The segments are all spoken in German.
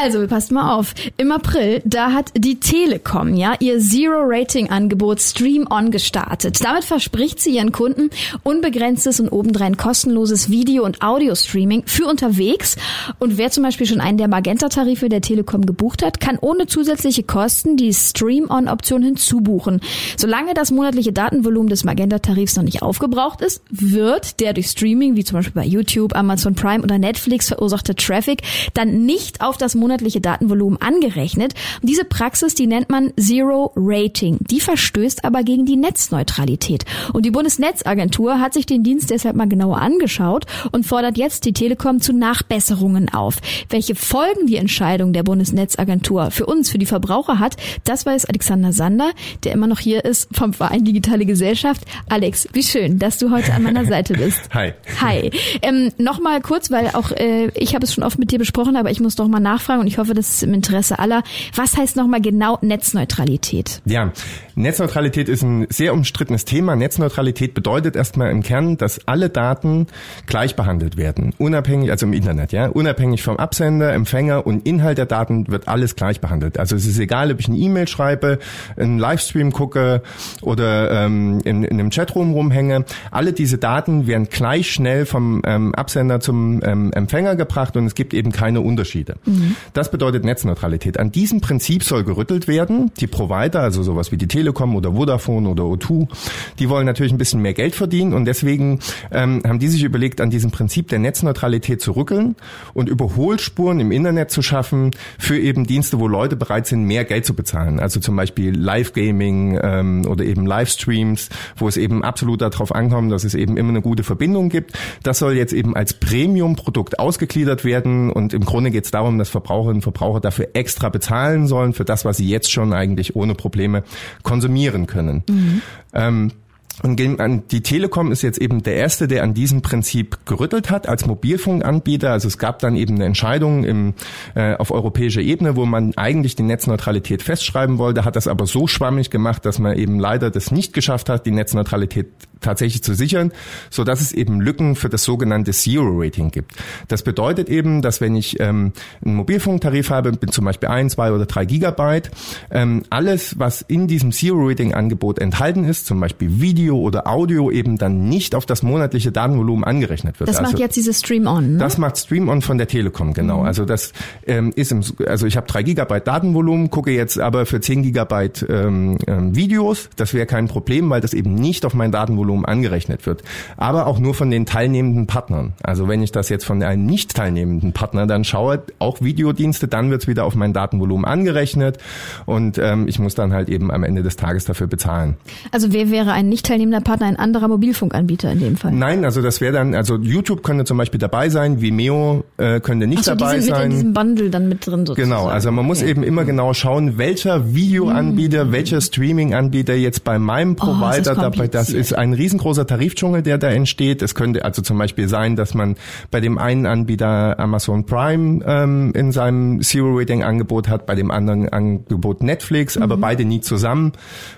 Also, passt mal auf. Im April, da hat die Telekom ja ihr Zero-Rating-Angebot Stream On gestartet. Damit verspricht sie ihren Kunden unbegrenztes und obendrein kostenloses Video- und Audio-Streaming für unterwegs. Und wer zum Beispiel schon einen der Magenta-Tarife der Telekom gebucht hat, kann ohne zusätzliche Kosten die Stream-On-Option hinzubuchen. Solange das monatliche Datenvolumen des Magenta-Tarifs noch nicht aufgebraucht ist, wird der durch Streaming, wie zum Beispiel bei YouTube, Amazon Prime oder Netflix verursachte Traffic, dann nicht auf das monatliche Datenvolumen angerechnet. Und diese Praxis, die nennt man Zero Rating. Die verstößt aber gegen die Netzneutralität. Und die Bundesnetzagentur hat sich den Dienst deshalb mal genauer angeschaut und fordert jetzt die Telekom zu Nachbesserungen auf. Welche Folgen die Entscheidung der Bundesnetzagentur für uns, für die Verbraucher hat, das weiß Alexander Sander, der immer noch hier ist vom Verein Digitale Gesellschaft. Alex, wie schön, dass du heute an meiner Seite bist. Hi. Hi. Ähm, Nochmal kurz, weil auch äh, ich habe es schon oft mit dir besprochen, aber ich muss doch mal nachfragen und ich hoffe, das ist im Interesse aller. Was heißt nochmal genau Netzneutralität? Ja, Netzneutralität ist ein sehr umstrittenes Thema. Netzneutralität bedeutet erstmal im Kern, dass alle Daten gleich behandelt werden. Unabhängig, also im Internet, ja. Unabhängig vom Absender, Empfänger und Inhalt der Daten wird alles gleich behandelt. Also es ist egal, ob ich eine E-Mail schreibe, einen Livestream gucke oder ähm, in, in einem Chatroom rumhänge. Alle diese Daten werden gleich schnell vom ähm, Absender zum ähm, Empfänger gebracht und es gibt eben keine Unterschiede. Mhm. Das bedeutet Netzneutralität. An diesem Prinzip soll gerüttelt werden. Die Provider, also sowas wie die Telekom oder Vodafone oder O2, die wollen natürlich ein bisschen mehr Geld verdienen und deswegen ähm, haben die sich überlegt, an diesem Prinzip der Netzneutralität zu rückeln und Überholspuren im Internet zu schaffen für eben Dienste, wo Leute bereit sind, mehr Geld zu bezahlen. Also zum Beispiel Live-Gaming ähm, oder eben Livestreams, wo es eben absolut darauf ankommt, dass es eben immer eine gute Verbindung gibt. Das soll jetzt eben als Premium-Produkt ausgegliedert werden und im Grunde geht es darum, dass Verbraucherinnen und Verbraucher dafür extra bezahlen sollen für das, was sie jetzt schon eigentlich ohne Probleme konsumieren können. Mhm. Ähm, und die Telekom ist jetzt eben der erste, der an diesem Prinzip gerüttelt hat als Mobilfunkanbieter. Also es gab dann eben eine Entscheidung im, äh, auf europäischer Ebene, wo man eigentlich die Netzneutralität festschreiben wollte, hat das aber so schwammig gemacht, dass man eben leider das nicht geschafft hat, die Netzneutralität tatsächlich zu sichern, so dass es eben Lücken für das sogenannte Zero Rating gibt. Das bedeutet eben, dass wenn ich ähm, einen Mobilfunktarif habe, bin zum Beispiel ein, zwei oder drei Gigabyte, ähm, alles, was in diesem Zero Rating Angebot enthalten ist, zum Beispiel Video oder Audio, eben dann nicht auf das monatliche Datenvolumen angerechnet wird. Das also, macht jetzt dieses Stream On. Ne? Das macht Stream On von der Telekom genau. Mhm. Also das ähm, ist im, also ich habe drei Gigabyte Datenvolumen, gucke jetzt aber für zehn Gigabyte ähm, ähm, Videos. Das wäre kein Problem, weil das eben nicht auf mein Datenvolumen Datenvolumen angerechnet wird. Aber auch nur von den teilnehmenden Partnern. Also wenn ich das jetzt von einem nicht teilnehmenden Partner dann schaue, auch Videodienste, dann wird es wieder auf mein Datenvolumen angerechnet und ähm, ich muss dann halt eben am Ende des Tages dafür bezahlen. Also wer wäre ein nicht teilnehmender Partner, ein anderer Mobilfunkanbieter in dem Fall? Nein, also das wäre dann, also YouTube könnte zum Beispiel dabei sein, Vimeo äh, könnte nicht so, dabei die sind sein. Mit in diesem Bundle dann mit drin sozusagen. Genau, also man muss okay. eben immer genau schauen, welcher Videoanbieter, mhm. welcher Streaming-Anbieter jetzt bei meinem oh, Provider oh, dabei, das ist ein riesengroßer Tarifdschungel, der da entsteht. Es könnte also zum Beispiel sein, dass man bei dem einen Anbieter Amazon Prime ähm, in seinem Zero-Rating-Angebot hat, bei dem anderen Angebot Netflix, mhm. aber beide nie zusammen.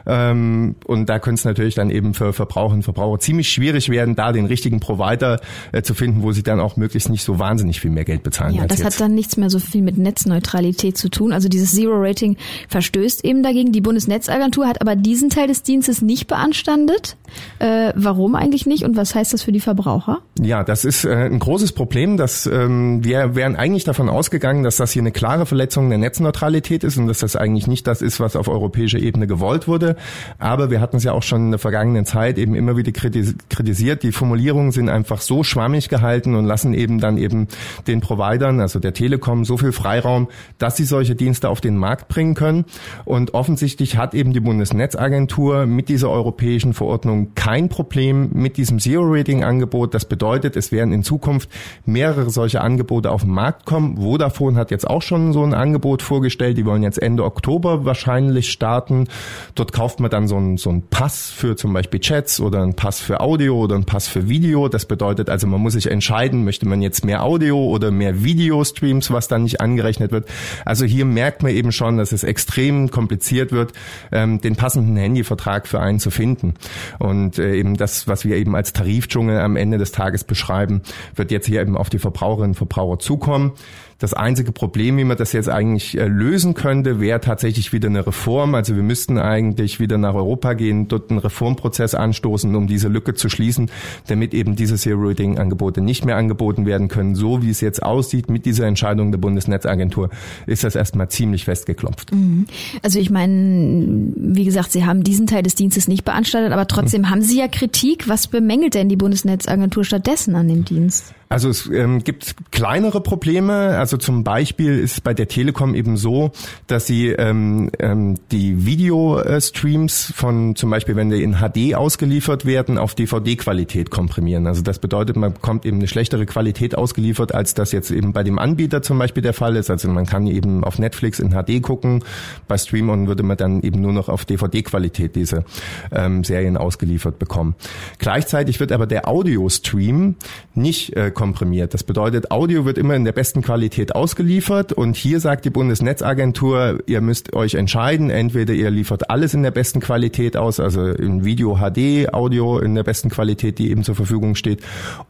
Ähm, und da könnte es natürlich dann eben für Verbraucherinnen und Verbraucher ziemlich schwierig werden, da den richtigen Provider äh, zu finden, wo sie dann auch möglichst nicht so wahnsinnig viel mehr Geld bezahlen. Ja, das jetzt. hat dann nichts mehr so viel mit Netzneutralität zu tun. Also dieses Zero-Rating verstößt eben dagegen. Die Bundesnetzagentur hat aber diesen Teil des Dienstes nicht beanstandet. Äh, warum eigentlich nicht und was heißt das für die Verbraucher? Ja, das ist äh, ein großes Problem. Dass, ähm, wir wären eigentlich davon ausgegangen, dass das hier eine klare Verletzung der Netzneutralität ist und dass das eigentlich nicht das ist, was auf europäischer Ebene gewollt wurde. Aber wir hatten es ja auch schon in der vergangenen Zeit eben immer wieder kritisiert. Die Formulierungen sind einfach so schwammig gehalten und lassen eben dann eben den Providern, also der Telekom, so viel Freiraum, dass sie solche Dienste auf den Markt bringen können. Und offensichtlich hat eben die Bundesnetzagentur mit dieser europäischen Verordnung kein Problem mit diesem Zero-Rating-Angebot. Das bedeutet, es werden in Zukunft mehrere solche Angebote auf den Markt kommen. Vodafone hat jetzt auch schon so ein Angebot vorgestellt. Die wollen jetzt Ende Oktober wahrscheinlich starten. Dort kauft man dann so einen, so einen Pass für zum Beispiel Chats oder einen Pass für Audio oder einen Pass für Video. Das bedeutet also, man muss sich entscheiden, möchte man jetzt mehr Audio oder mehr Video-Streams, was dann nicht angerechnet wird. Also hier merkt man eben schon, dass es extrem kompliziert wird, ähm, den passenden Handyvertrag für einen zu finden. Und äh, eben das, was wir eben als Tarifdschungel am Ende des Tages beschreiben, wird jetzt hier eben auf die Verbraucherinnen und Verbraucher zukommen. Das einzige Problem, wie man das jetzt eigentlich äh, lösen könnte, wäre tatsächlich wieder eine Reform. Also wir müssten eigentlich wieder nach Europa gehen, dort einen Reformprozess anstoßen, um diese Lücke zu schließen, damit eben diese Zero-Rating-Angebote nicht mehr angeboten werden können. So wie es jetzt aussieht mit dieser Entscheidung der Bundesnetzagentur, ist das erstmal ziemlich festgeklopft. Mhm. Also ich meine, wie gesagt, Sie haben diesen Teil des Dienstes nicht beanstandet, aber trotzdem mhm. haben Sie ja Kritik. Was bemängelt denn die Bundesnetzagentur stattdessen an dem Dienst? Also es ähm, gibt kleinere Probleme. Also zum Beispiel ist bei der Telekom eben so, dass sie ähm, ähm, die Videostreams von zum Beispiel, wenn die in HD ausgeliefert werden, auf DVD-Qualität komprimieren. Also das bedeutet, man bekommt eben eine schlechtere Qualität ausgeliefert, als das jetzt eben bei dem Anbieter zum Beispiel der Fall ist. Also man kann eben auf Netflix in HD gucken. Bei Stream-On würde man dann eben nur noch auf DVD-Qualität diese ähm, Serien ausgeliefert bekommen. Gleichzeitig wird aber der Audio-Stream nicht äh, komprimiert. Das bedeutet, Audio wird immer in der besten Qualität ausgeliefert und hier sagt die Bundesnetzagentur, ihr müsst euch entscheiden, entweder ihr liefert alles in der besten Qualität aus, also in Video HD, Audio in der besten Qualität, die eben zur Verfügung steht,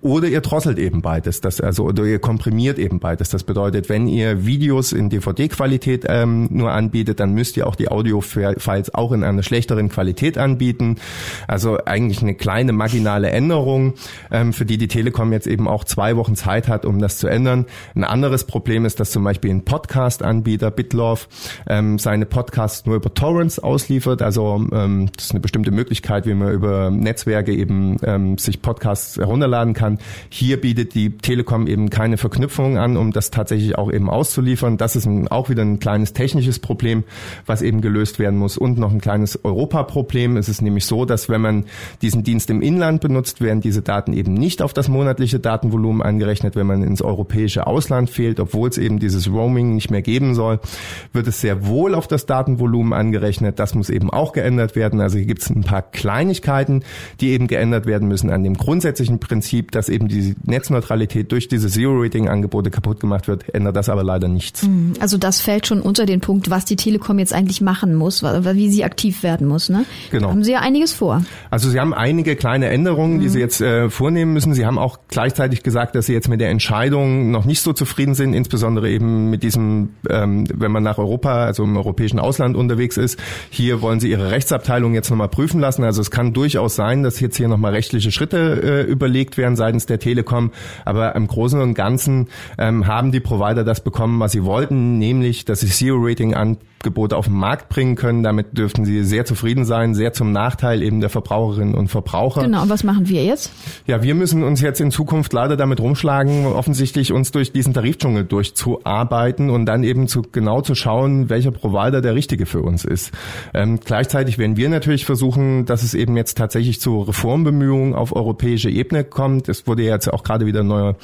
oder ihr drosselt eben beides, das also oder ihr komprimiert eben beides. Das bedeutet, wenn ihr Videos in DVD-Qualität ähm, nur anbietet, dann müsst ihr auch die Audio-Files auch in einer schlechteren Qualität anbieten. Also eigentlich eine kleine marginale Änderung, ähm, für die die Telekom jetzt eben auch zwei Wochen Zeit hat, um das zu ändern. Ein anderes Problem ist, dass zum Beispiel ein Podcast-Anbieter Bitlove ähm, seine Podcasts nur über Torrents ausliefert. Also ähm, das ist eine bestimmte Möglichkeit, wie man über Netzwerke eben ähm, sich Podcasts herunterladen kann. Hier bietet die Telekom eben keine Verknüpfung an, um das tatsächlich auch eben auszuliefern. Das ist ein, auch wieder ein kleines technisches Problem, was eben gelöst werden muss. Und noch ein kleines Europaproblem. Es ist nämlich so, dass wenn man diesen Dienst im Inland benutzt, werden diese Daten eben nicht auf das monatliche Datenvolumen Volumen angerechnet, wenn man ins europäische Ausland fehlt, obwohl es eben dieses Roaming nicht mehr geben soll, wird es sehr wohl auf das Datenvolumen angerechnet. Das muss eben auch geändert werden. Also hier gibt es ein paar Kleinigkeiten, die eben geändert werden müssen an dem grundsätzlichen Prinzip, dass eben die Netzneutralität durch diese Zero-Rating-Angebote kaputt gemacht wird, ändert das aber leider nichts. Mhm. Also das fällt schon unter den Punkt, was die Telekom jetzt eigentlich machen muss, wie sie aktiv werden muss. Ne? Genau. Da haben Sie ja einiges vor. Also Sie haben einige kleine Änderungen, die mhm. Sie jetzt äh, vornehmen müssen. Sie haben auch gleichzeitig gesagt, dass sie jetzt mit der Entscheidung noch nicht so zufrieden sind, insbesondere eben mit diesem, ähm, wenn man nach Europa, also im europäischen Ausland unterwegs ist. Hier wollen sie ihre Rechtsabteilung jetzt nochmal prüfen lassen. Also es kann durchaus sein, dass jetzt hier nochmal rechtliche Schritte äh, überlegt werden seitens der Telekom. Aber im Großen und Ganzen ähm, haben die Provider das bekommen, was sie wollten, nämlich, dass sie Zero-Rating an Angebote auf den Markt bringen können. Damit dürften sie sehr zufrieden sein, sehr zum Nachteil eben der Verbraucherinnen und Verbraucher. Genau, und was machen wir jetzt? Ja, wir müssen uns jetzt in Zukunft leider damit rumschlagen, offensichtlich uns durch diesen Tarifdschungel durchzuarbeiten und dann eben zu genau zu schauen, welcher Provider der richtige für uns ist. Ähm, gleichzeitig werden wir natürlich versuchen, dass es eben jetzt tatsächlich zu Reformbemühungen auf europäischer Ebene kommt. Es wurde jetzt auch gerade wieder ein neuer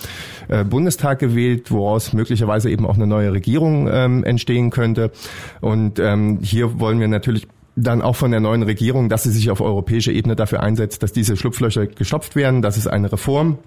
äh, Bundestag gewählt, woraus möglicherweise eben auch eine neue Regierung ähm, entstehen könnte. Und ähm, hier wollen wir natürlich dann auch von der neuen Regierung, dass sie sich auf europäischer Ebene dafür einsetzt, dass diese Schlupflöcher gestopft werden, dass es eine Reform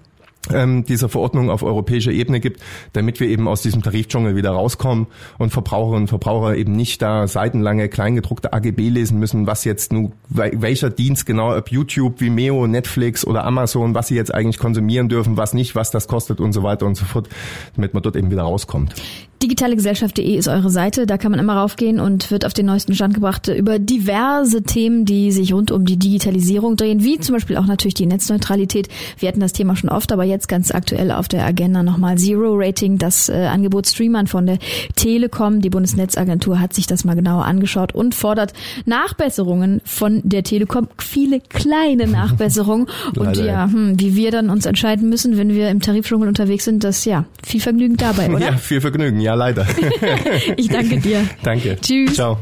ähm, dieser Verordnung auf europäischer Ebene gibt, damit wir eben aus diesem Tarifdschungel wieder rauskommen und Verbraucherinnen und Verbraucher eben nicht da seitenlange kleingedruckte AGB lesen müssen, was jetzt nun welcher Dienst genau, ob YouTube, Vimeo, Netflix oder Amazon, was sie jetzt eigentlich konsumieren dürfen, was nicht, was das kostet und so weiter und so fort, damit man dort eben wieder rauskommt. Digitalegesellschaft.de ist eure Seite, da kann man immer raufgehen und wird auf den neuesten Stand gebracht über diverse Themen, die sich rund um die Digitalisierung drehen, wie zum Beispiel auch natürlich die Netzneutralität. Wir hatten das Thema schon oft, aber jetzt ganz aktuell auf der Agenda nochmal Zero Rating, das äh, Angebot Streamern von der Telekom. Die Bundesnetzagentur hat sich das mal genauer angeschaut und fordert Nachbesserungen von der Telekom, viele kleine Nachbesserungen. und ja, hm, wie wir dann uns entscheiden müssen, wenn wir im Tarifdschungel unterwegs sind, das ja, viel Vergnügen dabei, oder? Ja, viel Vergnügen, ja leider. ich danke dir. Danke. Tschüss. Ciao.